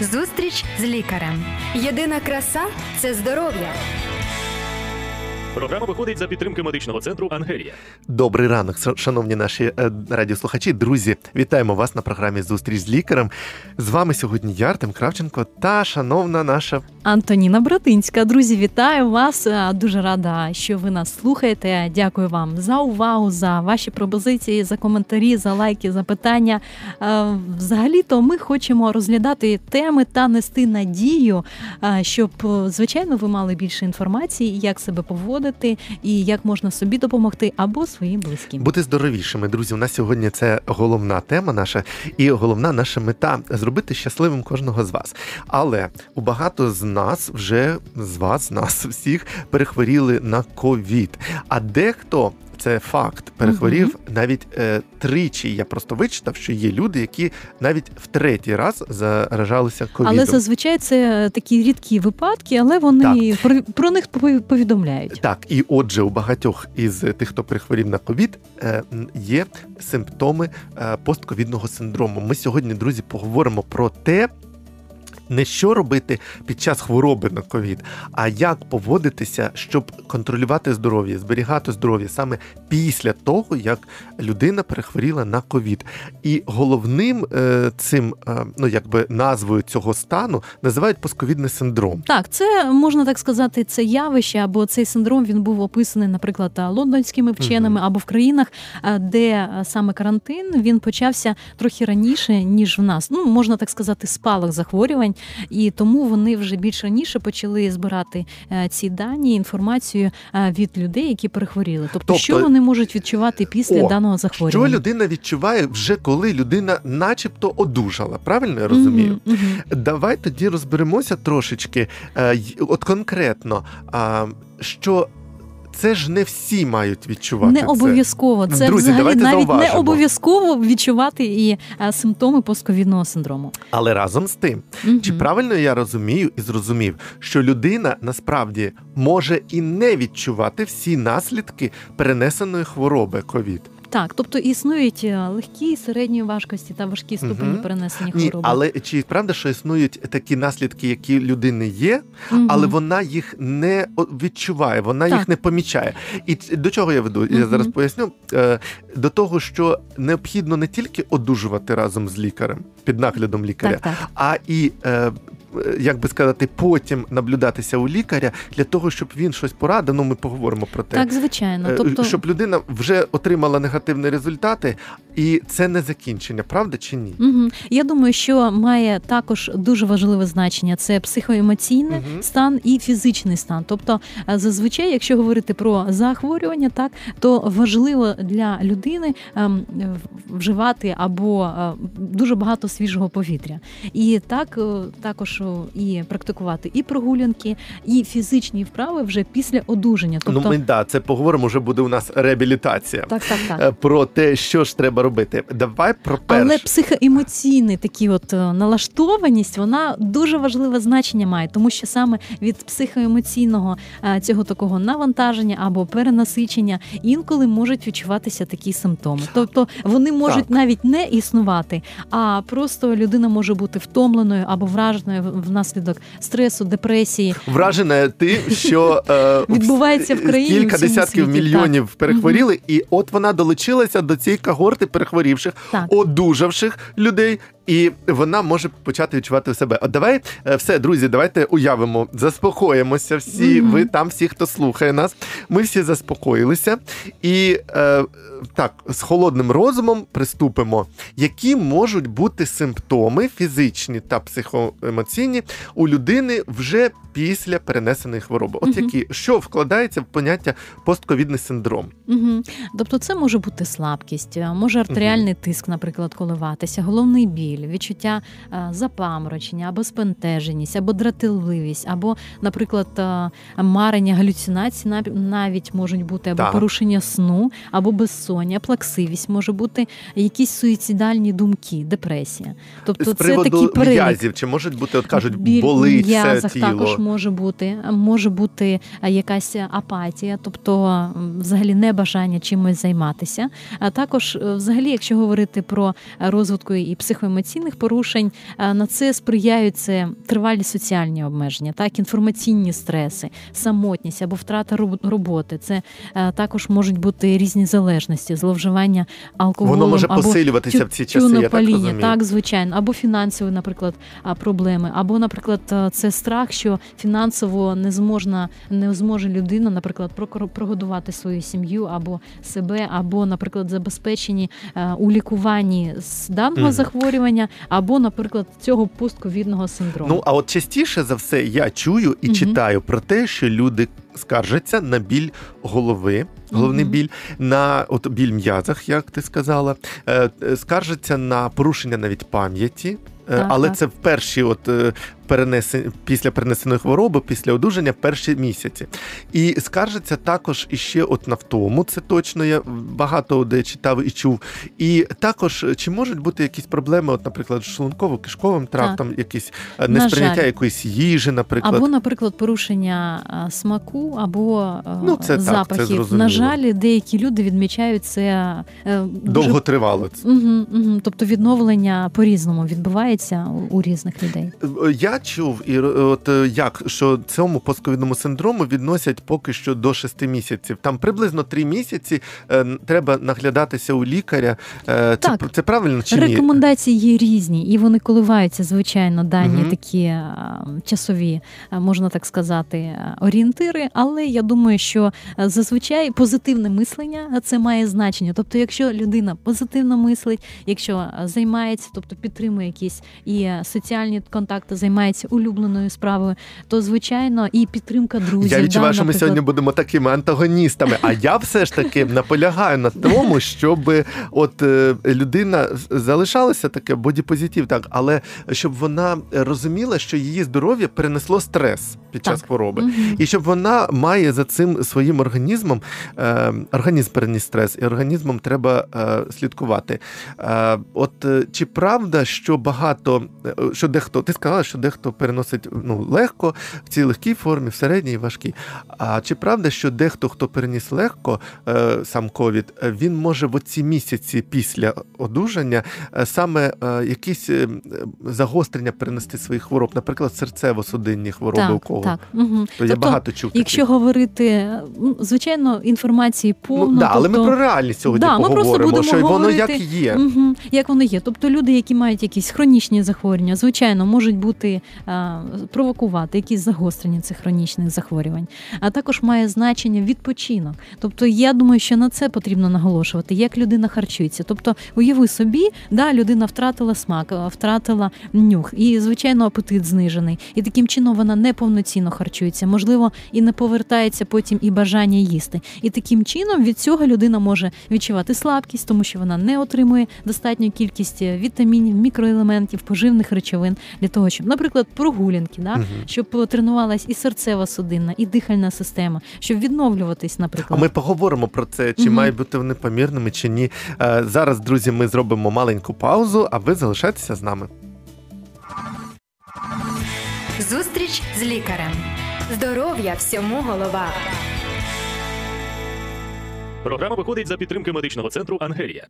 Зустріч з лікарем. Єдина краса це здоров'я. Програма виходить за підтримки медичного центру Ангелія. Добрий ранок, шановні наші е, радіослухачі. Друзі, вітаємо вас на програмі Зустріч з лікарем. З вами сьогодні Яртем Кравченко та шановна наша Антоніна Братинська. Друзі, вітаю вас. Е, Дуже рада, що ви нас слухаєте. Дякую вам за увагу, за ваші пропозиції, за коментарі, за лайки, за питання. Е, Взагалі-то ми хочемо розглядати теми та нести надію, е, щоб, звичайно, ви мали більше інформації, як себе поводити і як можна собі допомогти або своїм близьким. бути здоровішими. Друзі, у нас сьогодні це головна тема наша і головна наша мета зробити щасливим кожного з вас. Але у багато з нас вже з вас, нас всіх перехворіли на ковід. А дехто. Це факт. Перехворів навіть е, тричі. Я просто вичитав, що є люди, які навіть в третій раз заражалися ковідом. Але зазвичай це такі рідкі випадки, але вони про, про них повідомляють. Так, і отже, у багатьох із тих, хто перехворів на ковід, е, є симптоми е, постковідного синдрому. Ми сьогодні, друзі, поговоримо про те. Не що робити під час хвороби на ковід, а як поводитися, щоб контролювати здоров'я, зберігати здоров'я саме після того, як людина перехворіла на ковід. І головним е, цим, е, ну якби назвою цього стану називають постковідний синдром. Так, це можна так сказати, це явище або цей синдром він був описаний, наприклад, лондонськими вченими, або в країнах, де саме карантин він почався трохи раніше ніж в нас. Ну можна так сказати, спалах захворювань, і тому вони вже більш раніше почали збирати е, ці дані, інформацію е, від людей, які перехворіли. Тобто, Тобто- що вони можуть відчувати після О, даного Що людина відчуває вже коли людина начебто одужала, правильно я розумію? Мгм, мгм. Давай тоді розберемося трошечки, е, от конкретно, що це ж не всі мають відчувати. Не обов'язково. Це Друзі, взагалі навіть не обов'язково відчувати і а, симптоми постковідного синдрому. Але разом з тим, чи правильно я розумію і зрозумів, що людина насправді може і не відчувати всі наслідки перенесеної хвороби ковід? Так, тобто існують е, легкі, середньої важкості та важкі ступені Мгм. перенесення Ні, але чи правда, що існують такі наслідки, які людини є, Мгм. але вона їх не відчуває, вона Так. їх не помічає. І до чого я веду? Я зараз поясню. Е, До того, що необхідно не тільки одужувати разом з лікарем під наглядом лікаря, так, так. а і. Е, Як би сказати, потім наблюдатися у лікаря для того, щоб він щось порадив. Ну, ми поговоримо про те, Так, звичайно. Е, Тобто, щоб людина вже отримала негативні результати, і це не закінчення, правда чи ні? Угу. Я думаю, що має також дуже важливе значення це психоемоційний Мгм. стан і фізичний стан. Тобто, е, зазвичай, якщо говорити про захворювання, так то важливо для людини ем, вживати або е, дуже багато свіжого повітря, і так е, також і практикувати і прогулянки, і фізичні вправи вже після одужання. Тобто, Ну, ми да, це поговоримо. Вже буде у нас реабілітація. так, так, так. Про те, що ж треба робити. Давай про перше. Але психоемоційний такі от е, налаштованість, вона дуже важливе значення має, тому що саме від психоемоційного е, цього такого навантаження або перенасичення інколи можуть відчуватися такі симптоми. Тобто вони можуть Так. навіть не існувати, а просто людина може бути втомленою або враженою внаслідок стресу, депресії. Вражена тим, що е, Відбувається в країні, кілька в десятків світі, мільйонів перехворіли, і от вона долучилася до цієї когорти перехворівших, Так. одужавших людей. І вона може почати відчувати себе. От давай е, все, друзі, давайте уявимо, заспокоїмося всі. Мгм. Ви там, всі, хто слухає нас. Ми всі заспокоїлися. І е, так, з холодним розумом приступимо, які можуть бути симптоми фізичні та психоемоційні у людини вже після перенесеної хвороби. От Мгм. які що вкладається в поняття постковідний синдром? Угу. Тобто, це може бути слабкість, е, може артеріальний тиск, наприклад, коливатися, головний біль, відчуття е, запаморочення або спентеженість, або дратівливість, або, наприклад, е, марення, галюцинації навіть можуть бути, або Так. порушення сну, або безсоння, плаксивість, може бути якісь суїцидальні думки, тобто Тобто, З це такий перелік. чи можуть бути, от кажуть, Біль болить все тіло. також може бути. Може бути е, якась апатія, тобто взагалі небажання чимось займатися. А також, взагалі, якщо говорити про розвитку і психоемоційного інформаційних порушень. Е, На це сприяють це тривалі соціальні обмеження, так інформаційні стреси, самотність або втрата роб- роботи. Це е, також можуть бути різні залежності, зловживання алкоголем Воно може або посилюватися в ці часи, я так розумію. так, звичайно, або фінансові, наприклад, проблеми, або, наприклад, е, це страх, що фінансово не зможна, не зможе людина, наприклад, прогодувати свою сім'ю або себе, або, наприклад, забезпечені у лікуванні з даного Мгм. захворювання, або, наприклад, цього постковідного синдрому. Ну а от частіше за все я чую і угу. читаю про те, що люди скаржаться на біль голови, головний біль, на от біль м'язах, як ти сказала, е, скаржаться на порушення навіть пам'яті. е, Так, Але так. це в перші, от е, перенесен... після перенесеної хвороби, після одужання, перші місяці. І скаржаться також іще от на втому. Це точно я багато де читав і чув. І також чи можуть бути якісь проблеми, от, наприклад, з шлунково-кишковим трактом, якісь е, На несприйняття якоїсь їжі, наприклад. Або, наприклад, порушення а, смаку, або а, Ну, це так, це На жаль, деякі люди відмічають це е, дуже Довго тривало це. Угу, угу. Тобто відновлення по-різному відбувається у, у різних людей. Е, Я чув, і е, от е, як що цьому постковідному синдрому відносять поки що до 6 місяців. Там приблизно 3 місяці е, треба наглядатися у лікаря. Е, Це, Так. це правильно чи ні? Рекомендації є різні, і вони коливаються, звичайно, дані Мгм. такі часові, можна так сказати, орієнтири. Але я думаю, що зазвичай позитивне мислення це має значення. Тобто, якщо людина позитивно мислить, якщо займається, тобто підтримує якісь і соціальні контакти, займається улюбленою справою, то звичайно і підтримка друзів. Я відчуваю, да, що ми сьогодні будемо такими антагоністами. А я все ж таки наполягаю на тому, щоб от е, людина залишалася таке бодіпозитив, так, але щоб вона розуміла, що її здоров'я перенесло стрес під час Так. хвороби. Мгм. І щоб вона має за цим своїм організмом, е, організм переніс стрес, і організмом треба е, слідкувати. Е, от е, чи правда, що багато, е, що дехто, ти сказала, що дехто переносить ну, легко, в цій легкій формі, в середній і важкій. А чи правда, що дехто, хто переніс легко е, сам ковід, він може в оці місяці після одужання е, саме е, якісь е, загострення перенести своїх хвороб, наприклад, серцево-судинні хвороби у кого? так. Угу. То я багато чув. Якщо говорити, ну, звичайно, інформації повно. ну, да, але ми тобто, про реальність сьогодні Да, ми просто поговоримо, будемо що воно як є. Угу, як воно є. Тобто люди, які мають якісь хронічні захворювання, звичайно, можуть бути а, провокувати якісь загострення цих хронічних захворювань. А також має значення відпочинок. Тобто, я думаю, що на це потрібно наголошувати, як людина харчується. Тобто, уяви собі, да, людина втратила смак, втратила нюх, і звичайно, апетит знижений. І таким чином вона неповноцінно харчується. Можливо, і не повертається потім і бажання їсти. І таким чином від цього людина може відчувати слабкість, тому що вона не отримує достатню кількість е, вітамінів, мікроелементів, поживних речовин для того, щоб, наприклад, прогулянки, да, Мгм. щоб тренувалась і серцева судинна, і дихальна система, щоб відновлюватись, наприклад. А ми поговоримо про це, чи Мгм. мають бути вони помірними, чи ні. Е, Зараз, друзі, ми зробимо маленьку паузу, а ви залишайтеся з нами. Зустріч з лікарем. Здоров'я всьому голова. Програма виходить за підтримки медичного центру Ангелія.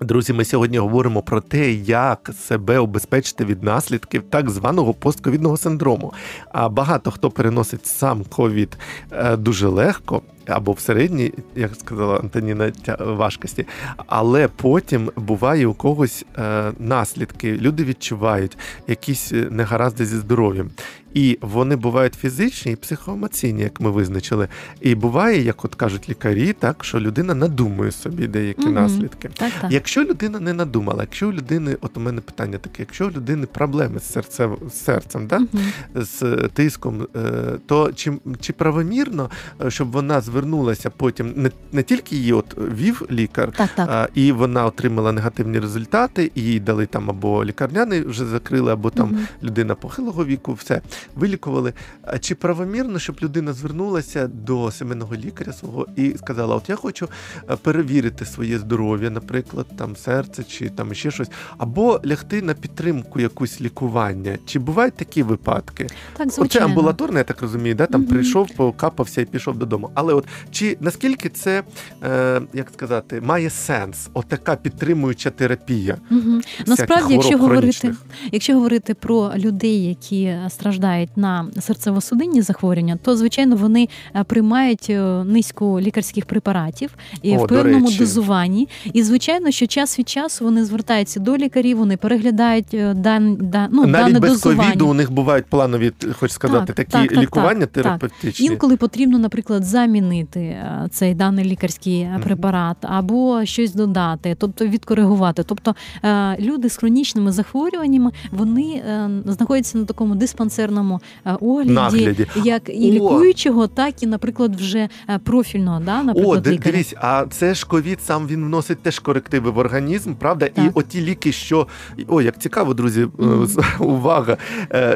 Друзі, ми сьогодні говоримо про те, як себе убезпечити від наслідків так званого постковідного синдрому. А багато хто переносить сам ковід е, дуже легко. Або в середній, як сказала Антоніна, важкості, але потім буває у когось е, наслідки. Люди відчувають якісь е, негаразди зі здоров'ям, і вони бувають фізичні і психоемоційні, як ми визначили. І буває, як от кажуть лікарі, так що людина надумує собі деякі Мгм. наслідки. Так, так. Якщо людина не надумала, якщо у людини, от у мене питання таке, якщо у людини проблеми з серцем, з серцем, да? Мгм. з тиском, е, то чи, чи правомірно, е, щоб вона звернулася потім, не, не тільки її от вів лікар, Так, так. а, і вона отримала негативні результати, і їй дали там або лікарняний вже закрили, або там Мгм. людина похилого віку, все вилікували. А чи правомірно, щоб людина звернулася до сімейного лікаря свого і сказала: От я хочу е, перевірити своє здоров'я, наприклад, там серце чи там ще щось, або лягти на підтримку якусь лікування? Чи бувають такі випадки? Так, Оце амбулаторне, я так розумію, да? там Мгм. прийшов, покапався і пішов додому. Але от От чи наскільки це е, як сказати має сенс? Отака підтримуюча терапія? Угу. Насправді, якщо говорити, якщо говорити про людей, які страждають на серцево-судинні захворювання, то звичайно вони е, приймають е, низку лікарських препаратів і О, в певному дозуванні. І звичайно, що час від часу вони звертаються до лікарів, вони переглядають е, дан, ну, Навіть дане без дозування. ковіду у них бувають планові, хоч сказати, Так, такі так, так, лікування так, так. терапевтичні. Інколи потрібно, наприклад, замінити е, цей даний лікарський е, препарат або щось додати, тобто відкоригувати. Тобто е, люди з хронічними захворюваннями вони знаходяться на такому диспансерному огляді, Нагляді. як і О! лікуючого, так і, наприклад, вже профільного, да, О, наприклад, ди- лікаря. дивись, а це ж ковід сам він вносить теж корективи в організм, правда? І оті ліки, що о, як цікаво, друзі, з- увага,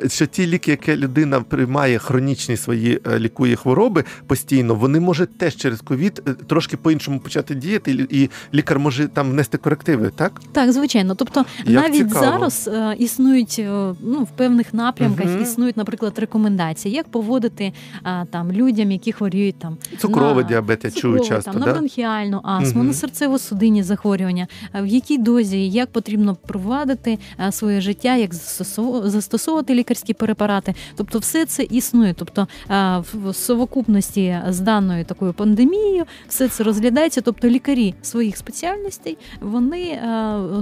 що ті ліки, які людина приймає хронічні свої лікує хвороби постійно, вони можуть теж через ковід е, трошки по-іншому почати діяти, і- лікар може там внести корективи, так? Так, звичайно. Тобто Як навіть цікаво. зараз е, існують е, ну, в певних напрямках Мгм. існують, наприклад, рекомендації, як поводити а, там людям, які хворіють там Цукровий на діабет, я чую цукровий, часто, там, на да? бронхіальну астму, Мгм. на серцево-судинні захворювання, в якій дозі, як потрібно провадити своє життя, як застосовувати лікарські препарати. Тобто, все це існує. Тобто, в совокупності з даною такою пандемією, все це розглядається. Тобто, лікарі своїх спеціальностей вони а,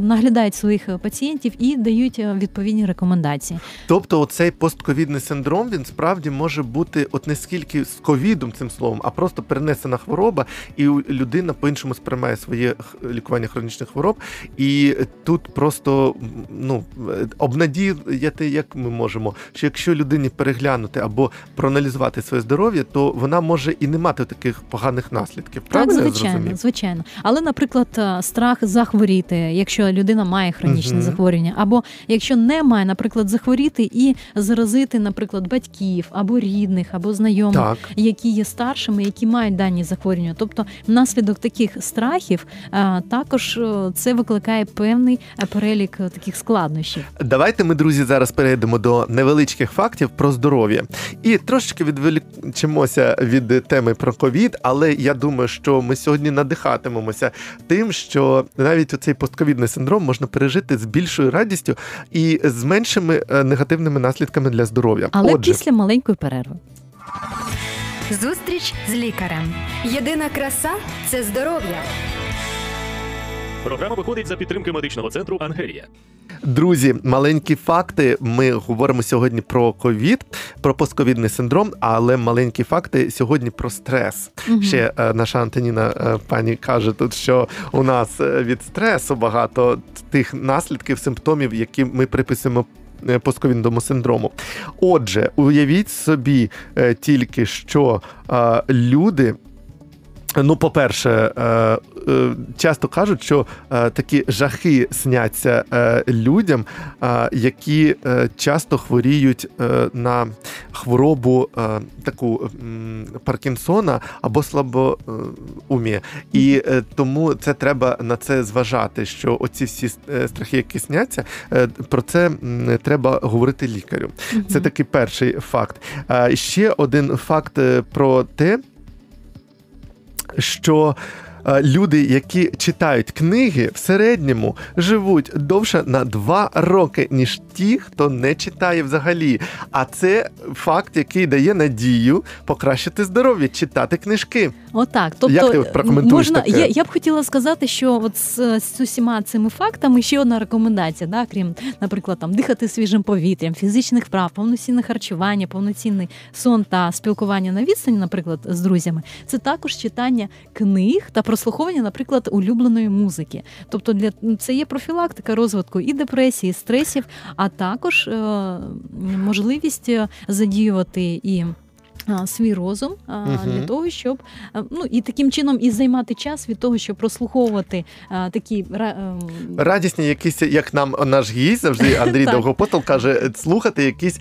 наглядають своїх пацієнтів і дають відповідні рекомендації. Тобто, оцей постковідний синдром він справді може бути от не скільки з ковідом цим словом, а просто перенесена хвороба, і людина по-іншому сприймає своє лікування хронічних хвороб. І тут просто ну е, обнадіяти, як ми можемо, що якщо людині переглянути або проаналізувати своє здоров'я, то вона може і не мати таких поганих наслідків. Правильно так, звичайно, зрозумів? звичайно. Але, наприклад, е, страх захворіти, якщо людина має хронічне Мгм. захворювання, або якщо не має, наприклад, захворіти і заразити, наприклад, батьків або рідних, або знайомих, Так. які є старшими, які мають дані захворювання. Тобто, внаслідок таких страхів е, також е, це викликає певний перелік таких складнощів. Давайте ми, друзі, зараз перейдемо до невеличких фактів про здоров'я і трошечки відволічимося від теми про ковід, але я думаю, що ми сьогодні надихатимемося тим, що навіть оцей постковідний синдром можна пережити з більшою радістю і з меншими е, негативними наслідками для здоров'я. Але Отже, після маленької перерви. Зустріч з лікарем. Єдина краса це здоров'я. Програма виходить за підтримки медичного центру Ангелія. Друзі, маленькі факти. Ми говоримо сьогодні про ковід, про постковідний синдром, але маленькі факти сьогодні про стрес. Мгм. Ще е, наша Антоніна е, пані каже тут, що у нас е, від стресу багато тих наслідків, симптомів, які ми приписуємо. е, Постковідному синдрому. Отже, уявіть собі е, тільки, що е, люди. Ну, по-перше, е, е, часто кажуть, що е, такі жахи сняться людям, які часто хворіють на хворобу таку Паркінсона або слабоумія. І тому це треба на це зважати, що оці всі страхи, які сняться, про це треба говорити лікарю. Це такий перший факт. Ще один факт про те, що люди, які читають книги, в середньому живуть довше на два роки, ніж ті, хто не читає взагалі. А це факт, який дає надію покращити здоров'я, читати книжки. Отак, тобто Як ти прокоментуєш можна таке? я, я б хотіла сказати, що от з, з усіма цими фактами ще одна рекомендація, да, крім, наприклад, там дихати свіжим повітрям, фізичних вправ, повноцінне харчування, повноцінний сон та спілкування на відстані, наприклад, з друзями, це також читання книг та прослуховування, наприклад, улюбленої музики. Тобто, для це є профілактика розвитку і депресії, і стресів, а також е, можливість е, задіювати і. Свій розум Мгм. для того, щоб ну і таким чином і займати час від того, щоб прослуховувати а, такі ем, Радісні, якісь, як нам наш гість завжди Андрій. Довгопотол каже, слухати якісь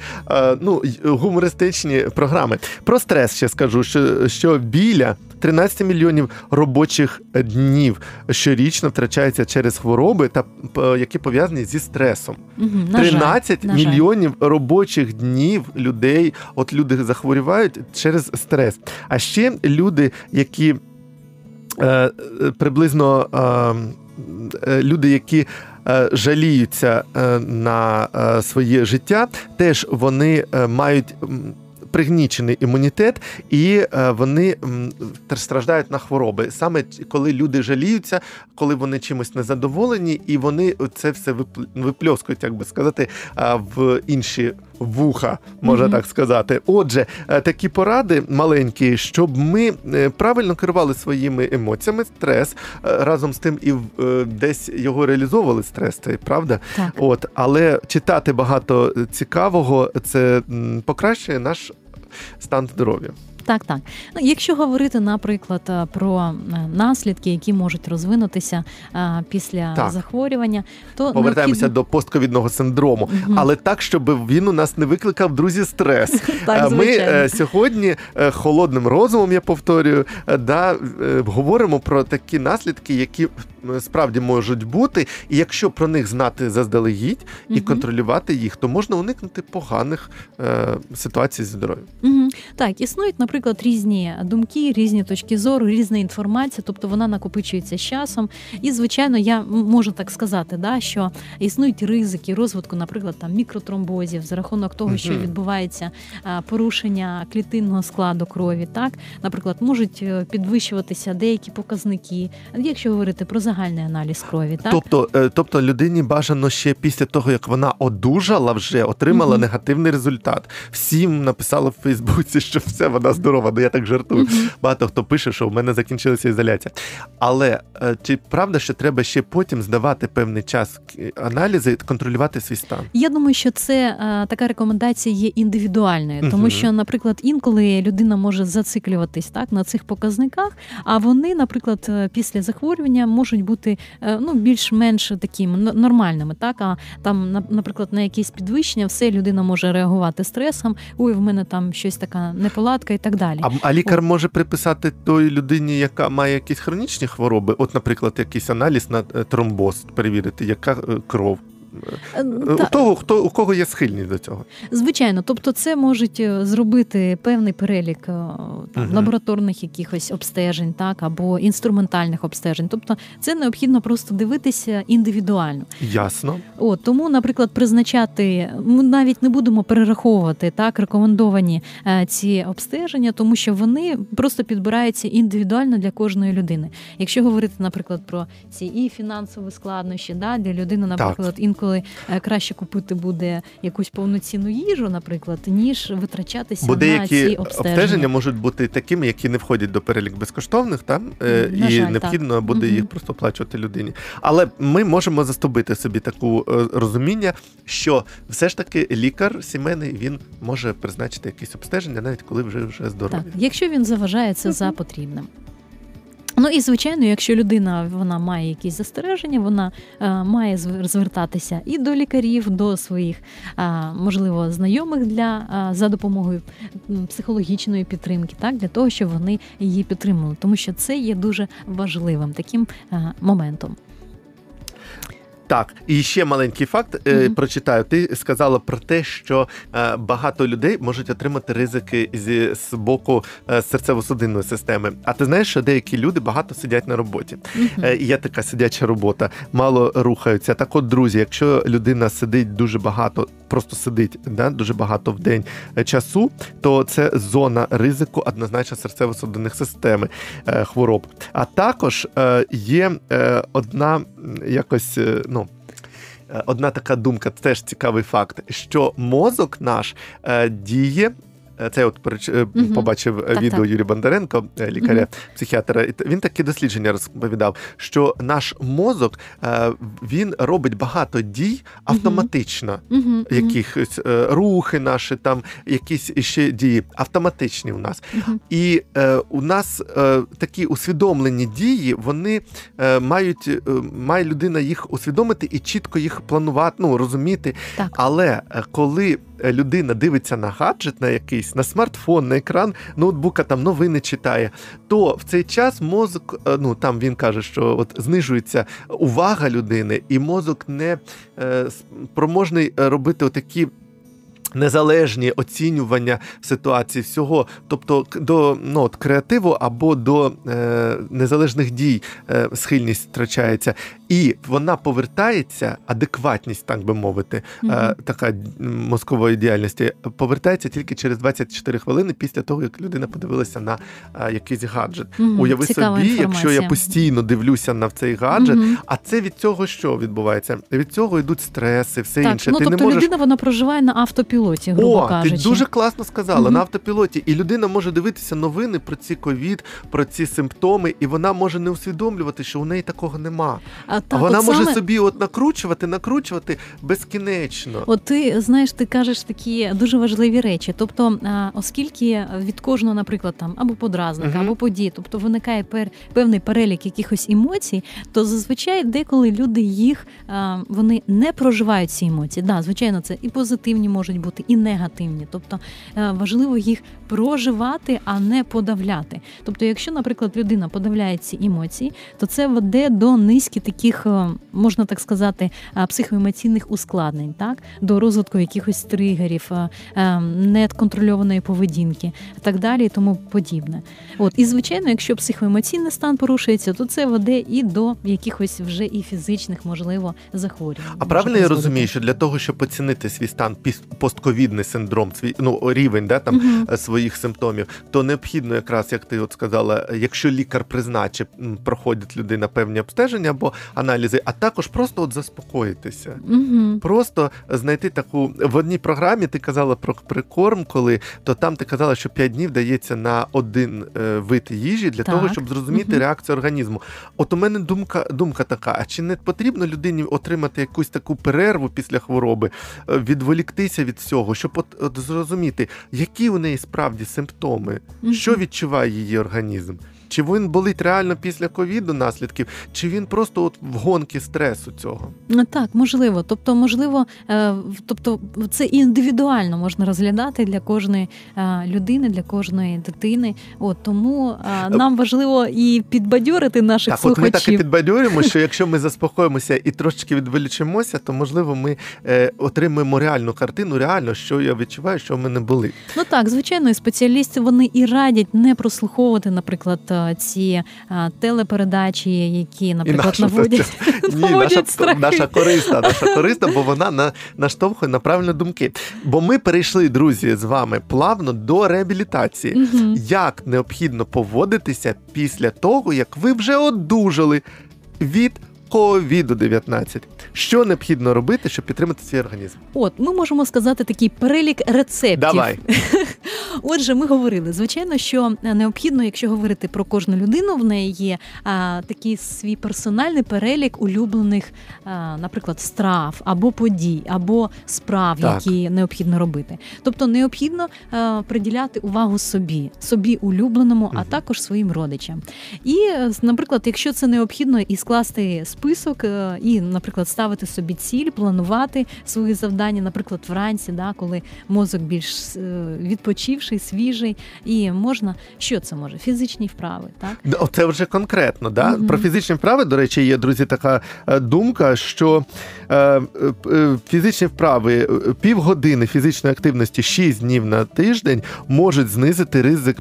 ну, гумористичні програми. Про стрес ще скажу, що, що біля 13 мільйонів робочих днів щорічно втрачається через хвороби, та які пов'язані зі стресом. жаль, 13 на жаль. мільйонів робочих днів людей, от люди захворівають виникають через стрес. А ще люди, які е, е, приблизно е, е, люди, які е, жаліються на своє життя, теж вони мають. Пригнічений імунітет, і вони страждають на хвороби. Саме коли люди жаліються, коли вони чимось незадоволені, і вони це все випл- випльоскують, як би сказати, в інші вуха, можна Мгм. так сказати. Отже, е, такі поради маленькі, щоб ми е, правильно керували своїми емоціями, стрес е, разом з тим і десь його реалізовували стрес, це правда. Так. От, але читати багато цікавого це покращує наш стан здоров'я. Так, так. Ну, якщо говорити, наприклад, е, про е, наслідки, які можуть розвинутися е, після Так. захворювання, то Повертаємося необхідно... до постковідного синдрому, Мгм. але так, щоб він у нас не викликав друзі стрес. Так, Ми сьогодні холодним розумом, я повторюю, да, говоримо про такі наслідки, які справді можуть бути, і якщо про них знати заздалегідь і Мгм. контролювати їх, то можна уникнути поганих е, ситуацій зі здоров'ям. Мгм. Так, існують, наприклад, різні думки, різні точки зору, різна інформація, тобто вона накопичується з часом. І, звичайно, я можу так сказати, да, що існують ризики розвитку, наприклад, там мікротромбозів за рахунок того, що відбувається порушення клітинного складу крові. Так, наприклад, можуть е, підвищуватися деякі показники, якщо говорити про загальний аналіз крові. Так, Тобто, е, тобто людині бажано ще після того, як вона одужала, вже отримала Мгм. негативний результат. Всім написали в Фейсбуці, що все, вона здорова. Ну я так жартую. Мгм. Багато хто пише, що в мене закінчилася ізоляція. Але е, чи правда, що треба ще потім здавати певний час к- аналізи, контролювати свій стан? Я думаю, що це е, така рекомендація є індивідуальною, тому Мгм. що, наприклад, інколи людина може зациклюватись так на цих показниках, а вони, наприклад, е, після захворювання можуть бути е, ну більш-менш такими нормальними. Так, а там, на- наприклад, на якісь підвищення, все людина може реагувати стресом. Ой, в мене там щось така неполадка і так далі. А, а лікар може приписати той людині, яка має якісь хронічні хвороби, от, наприклад, якийсь аналіз на е, тромбоз, перевірити, яка е, кров. Е, Е, та- того, хто у кого є схильність до цього. Звичайно, тобто це можуть е, зробити певний перелік там, Мгм. лабораторних якихось обстежень, так або інструментальних обстежень. Тобто це необхідно просто дивитися індивідуально. Ясно. От тому, наприклад, призначати ми навіть не будемо перераховувати так рекомендовані ці обстеження, тому що вони просто підбираються індивідуально для кожної людини. Якщо говорити, наприклад, про ці і фінансові складнощі, да, для людини, наприклад, інколи е, краще купити буде якусь повноцінну їжу, наприклад, ніж витрачатися Бо на ці обстеження. обстеження. можуть бути такими, які не входять до перелік безкоштовних, там е, На і жаль, необхідно так. буде їх просто оплачувати людині. Але ми можемо заступити собі таку е, розуміння, що все ж таки лікар сімейний він може призначити якісь обстеження, навіть коли вже вже здоровий. Так, якщо він заважає це за потрібним. Ну і звичайно, якщо людина вона має якісь застереження, вона е, має звер- звертатися і до лікарів, до своїх е, можливо знайомих для е, за допомогою психологічної підтримки, так для того, щоб вони її підтримали, тому що це є дуже важливим таким е, моментом. Так, і ще маленький факт Мгм. прочитаю. Ти сказала про те, що е, багато людей можуть отримати ризики зі з боку е, серцево-судинної системи. А ти знаєш, що деякі люди багато сидять на роботі. Е, Є така сидяча робота, мало рухаються. Так, от, друзі, якщо людина сидить дуже багато, просто сидить да, дуже багато в день часу, то це зона ризику однозначно серцево-судинних системи хвороб. А також є одна якось. Е, Одна така думка, теж цікавий факт, що мозок наш е, діє. Е, Це я от переч- е, побачив Так, відео так. Юрія Бондаренко, лікаря, Мгм. психіатра. і т- Він такі дослідження розповідав, що наш мозок він робить багато дій автоматично. Мгм, Якихось рухи наші, там якісь ще дії автоматичні у нас. І у нас такі усвідомлені дії, вони мають має людина їх усвідомити і чітко їх планувати, ну розуміти. Так. Але коли людина дивиться на гаджет, на якийсь на смартфон, на екран ноутбука, там новини читає, то в цей час мозок, е, ну там він каже, що от знижується увага людини, і мозок не е, спроможний е, робити отакі. Незалежні оцінювання ситуації всього, тобто до ну, от, креативу або до е, незалежних дій е, схильність втрачається, і вона повертається, адекватність, так би мовити, е, Мгм. така мозкової діяльності повертається тільки через 24 хвилини після того, як людина подивилася на е, якийсь гаджет. Мгм, Уяви цікава собі, якщо я постійно дивлюся на цей гаджет, Мгм. а це від цього що відбувається? Від цього йдуть стреси, все Так, інше. ну Ти тобто не можеш людина вона проживає на автопілоті, грубо о, кажучи. ти дуже класно сказала Мгм. на автопілоті, і людина може дивитися новини про ці ковід, про ці симптоми, і вона може не усвідомлювати, що у неї такого нема. а, А так, вона от може саме... собі от накручувати, накручувати безкінечно. От ти знаєш, ти кажеш такі дуже важливі речі. Тобто, оскільки від кожного, наприклад, там або подразника, Мгм. або події, тобто виникає пер, певний перелік якихось емоцій, то зазвичай деколи люди їх вони не проживають ці емоції. Да, звичайно, це і позитивні можуть бути, і негативні. Тобто е, важливо їх проживати, а не подавляти. Тобто, якщо, наприклад, людина подавляє ці емоції, то це веде до низки таких, е, можна так сказати, е, психоемоційних ускладнень, так до розвитку якихось тригерів, неконтрольованої поведінки, і так далі, і тому подібне. От і звичайно, якщо психоемоційний стан порушується, то це веде і до якихось вже і фізичних, можливо, захворювань. А правильно я розумію, що для того, щоб оцінити свій стан піс- постковідний синдром, свій ну рівень, да там е, своїх симптомів, то необхідно, якраз як ти от сказала, якщо лікар призначив, м, проходить людина певні обстеження або аналізи, а також просто от заспокоїтися. Мгм. Просто знайти таку в одній програмі. Ти казала про прикорм, коли то там ти казала, що 5 днів дається на один е, вид їжі для Так. того, щоб зрозуміти Мгм. реакцію організму. От у мене думка, думка така: а чи не потрібно людині отримати якусь таку перерву після хвороби, е, відволіктися від всього, щоб от, от зрозуміти, які у неї справді симптоми, Мгм. що відчуває її організм? Чи він болить реально після ковіду наслідків, чи він просто от в гонки стресу цього? Ну, Так, можливо. Тобто, можливо, е, тобто це індивідуально можна розглядати для кожної е, людини, для кожної дитини. От тому е, нам важливо і підбадьорити наших Так, от ми так і слухачів. підбадьорюємо, що якщо ми заспокоїмося і трошечки відволічимося, то можливо ми отримаємо реальну картину, реально, що я відчуваю, що в мене болить. Ну так, звичайно, і спеціалісти вони і радять не прослуховувати, наприклад, ці е, телепередачі, які, наприклад, наводять, Ні, наша, наводять страхи. наша корисна, наша корисна, бо вона на, наштовхує на правильні думки. Бо ми перейшли, друзі, з вами плавно до реабілітації. Як необхідно поводитися після того, як ви вже одужали від ковіду 19 Що необхідно робити, щоб підтримати свій організм? От ми можемо сказати такий перелік рецептів. Давай. Отже, ми говорили, звичайно, що необхідно, якщо говорити про кожну людину, в неї є а, такий свій персональний перелік улюблених, а, наприклад, страв або подій, або справ, Так. які необхідно робити. Тобто необхідно а, приділяти увагу собі, собі улюбленому, а також своїм родичам. І, е, наприклад, якщо це необхідно, і скласти список, е, і, наприклад, ставити собі ціль, планувати свої завдання, наприклад, вранці, да, коли мозок більш е, відпочивший, свіжий, і можна що це може? Фізичні вправи, так? Ну, Це вже конкретно. Да? Мгм. Про фізичні вправи, до речі, є, друзі, така е, думка, що е, е, е, фізичні вправи, е, півгодини фізичної активності 6 днів на тиждень можуть знизити ризик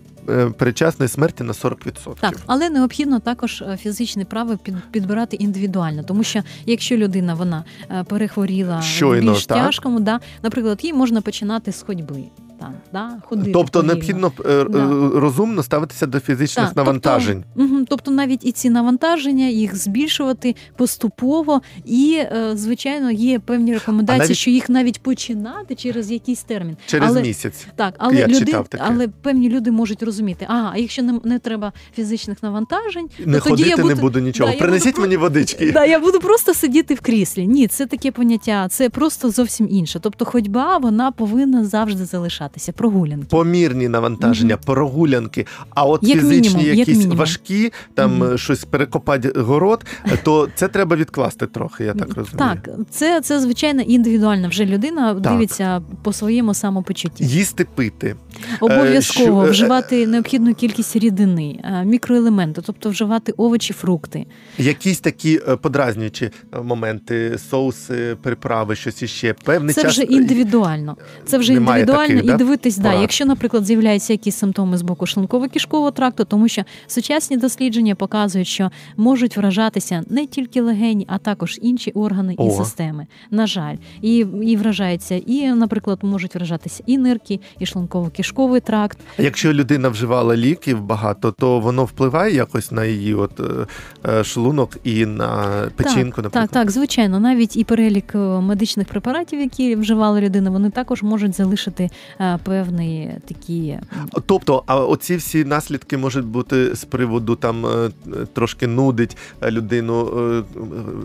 передчасної смерті на 40%. Так, але необхідно також фізичні вправи під, підбирати індивідуально, тому що якщо людина вона перехворіла Щойно, більш так. тяжкому, да, наприклад, їй можна починати з ходьби. Там, да, ходити Тобто повільно. необхідно е, Да. е, розумно ставитися до фізичних Так, навантажень. Тобто, тобто навіть і ці навантаження, їх збільшувати поступово, і е, звичайно є певні рекомендації, навіть- що їх навіть починати через якийсь термін. Через але, місяць. Так, але Я люди, читав таке. але певні люди можуть розуміти, ага, а якщо не, не треба фізичних навантажень, Не то тоді ходити я не буду, буду нічого. Да, Принесіть буду мені водички. Да, я буду просто сидіти в кріслі. Ні, це таке поняття, це просто зовсім інше. Тобто ходьба вона повинна завжди залишатися. Розважатися, прогулянки. Помірні навантаження, прогулянки, а от Як фізичні мінімум, якісь мінімум. важкі, там е, щось перекопати город, е, то це треба відкласти трохи, я так розумію. Так, це, це звичайно індивідуальна вже людина дивиться по своєму самопочутті. Їсти пити. Обов'язково що, е, вживати необхідну кількість рідини, е, мікроелементи, тобто вживати овочі, фрукти. Якісь такі е, подразнюючі е, моменти, соуси, приправи, щось іще. Певний Це час вже індивідуально. Це вже Немає індивідуально таких, і да, якщо, наприклад, з'являються якісь симптоми з боку шлунково-кишкового тракту, тому що сучасні дослідження показують, що можуть вражатися не тільки легені, а також інші органи О. і системи. На жаль, і, і вражаються, і, наприклад, можуть вражатися і нирки, і шлунково-кишковий тракт. Якщо людина вживала ліків багато, то воно впливає якось на її от е, е, шлунок і на печінку, так, наприклад. так, так, звичайно, навіть і перелік е, медичних препаратів, які вживала людина, вони також можуть залишити певні такі Тобто, а оці всі наслідки можуть бути з приводу там е, трошки нудить е, людину, е,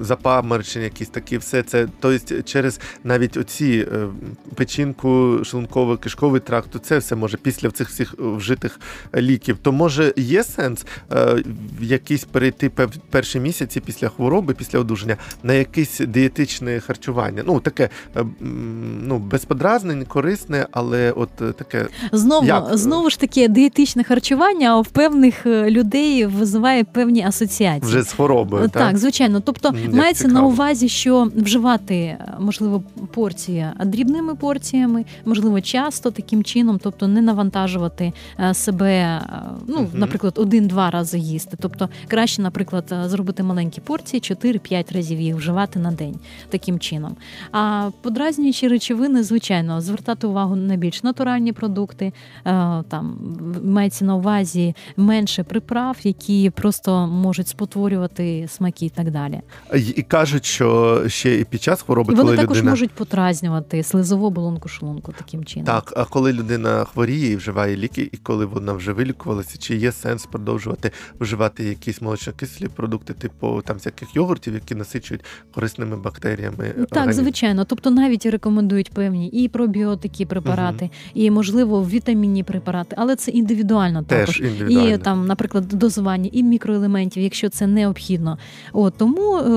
запаморочення, якісь такі, все це. Тобто, через навіть оці е, печінку, шлунково-кишковий тракт, то це все може після цих всіх вжитих ліків. То може є сенс е, в якийсь перейти перші місяці після хвороби, після одужання на якесь дієтичне харчування. Ну таке е, ну безподразнень, корисне, але от е, таке Знову Як? знову ж таки дієтичне харчування в певних е, людей визиває певні асоціації. вже з хворобою. Е, Так, звичайно. Тобто як мається на увазі, що вживати е, можливо порції дрібними порціями, можливо, часто таким чином, тобто не навантажувати е, себе, е, ну, Мгм. наприклад, один-два рази їсти. Тобто краще, наприклад, е, зробити маленькі порції, 4-5 разів їх вживати на день таким чином. А подразнюючі речовини, звичайно, звертати увагу на більш натуральні продукти, е, там мається на увазі менше приправ, які просто можуть спотворювати смаки і так далі. І кажуть, що ще і під час хвороби, вони коли також людина можуть потразнювати слизову оболонку шлунку таким чином. так, а коли людина хворіє і вживає ліки, і коли вона вже вилікувалася, чи є сенс продовжувати вживати якісь молочнокислі продукти, типу там всяких йогуртів, які насичують корисними бактеріями? Так, організм? звичайно. Тобто навіть рекомендують певні і пробіотики препарати, і можливо вітамінні препарати, але це індивідуально також. Індивідуально. І там, наприклад, дозування і мікроелементів, якщо це необхідно. От тому е,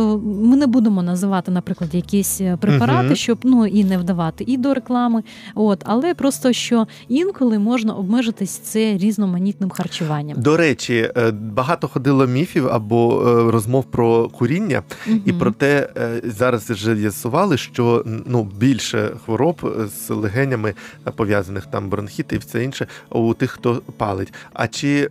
ми не будемо називати, наприклад, якісь е, препарати, Мгм. щоб ну і не вдавати і до реклами. От, але просто що інколи можна обмежитись це різноманітним харчуванням. До речі, е, багато ходило міфів або розмов про куріння, і Мгм. проте е, зараз вже з'ясували, що ну більше хвороб з легенями е, пов'язаних там бронхіти і все інше у тих, хто палить. А чи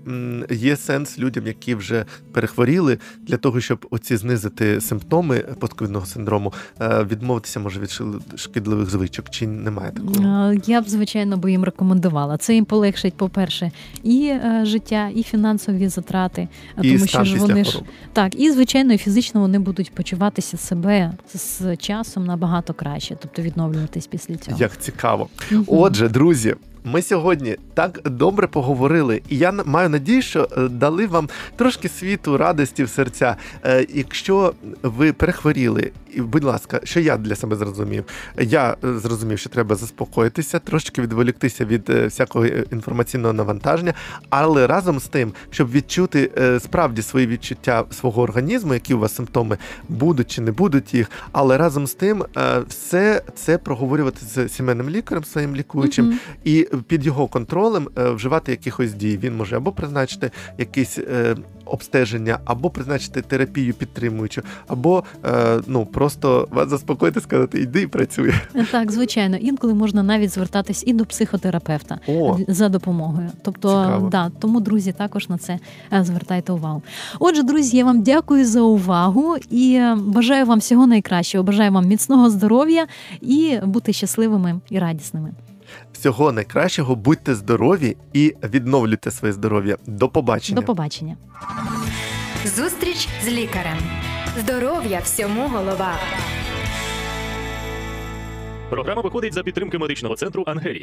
є сенс людям, які вже перехворіли, для того, щоб оці знизити симптоми постковідного синдрому, е, відмовитися може від шкідливих звичок? Чи немає такого? Е, Я б звичайно би їм рекомендувала. Це їм полегшить, по-перше, і е, життя, і фінансові затрати, І тому що ж вони ж так, і звичайно, і фізично вони будуть почуватися себе з часом набагато краще, тобто відновлюватись після цього. Як цікаво. Мгм. Отже, друзі, ми сьогодні так добре поговорили, і я маю надію, що е, дали вам трошки світу, радості в серця. Е, Якщо ви перехворіли, і, будь ласка, що я для себе зрозумів? Я е, зрозумів, що треба заспокоїтися, трошки відволіктися від всякого інформаційного навантаження, але разом з тим, щоб відчути справді свої відчуття свого організму, які у вас симптоми будуть чи не будуть їх, але разом з тим все це проговорювати з сімейним лікарем, своїм лікуючим, Мгм. і під його контролем е, вживати якихось дій. Він може або призначити якісь е, обстеження, або призначити терапію підтримуючу, або е, ну просто вас заспокоїти, сказати, йди і працюй. Так, звичайно, інколи можна навіть звертатись і до психотерапевта О, за допомогою. Тобто, Цікаво. да, тому друзі, також на це звертайте увагу. Отже, друзі, я вам дякую за увагу і бажаю вам всього найкращого. Бажаю вам міцного здоров'я і бути щасливими і радісними. Всього найкращого, будьте здорові і відновлюйте своє здоров'я. До побачення. До побачення. Зустріч з лікарем. Здоров'я всьому голова. Програма виходить за підтримки медичного центру Ангелія.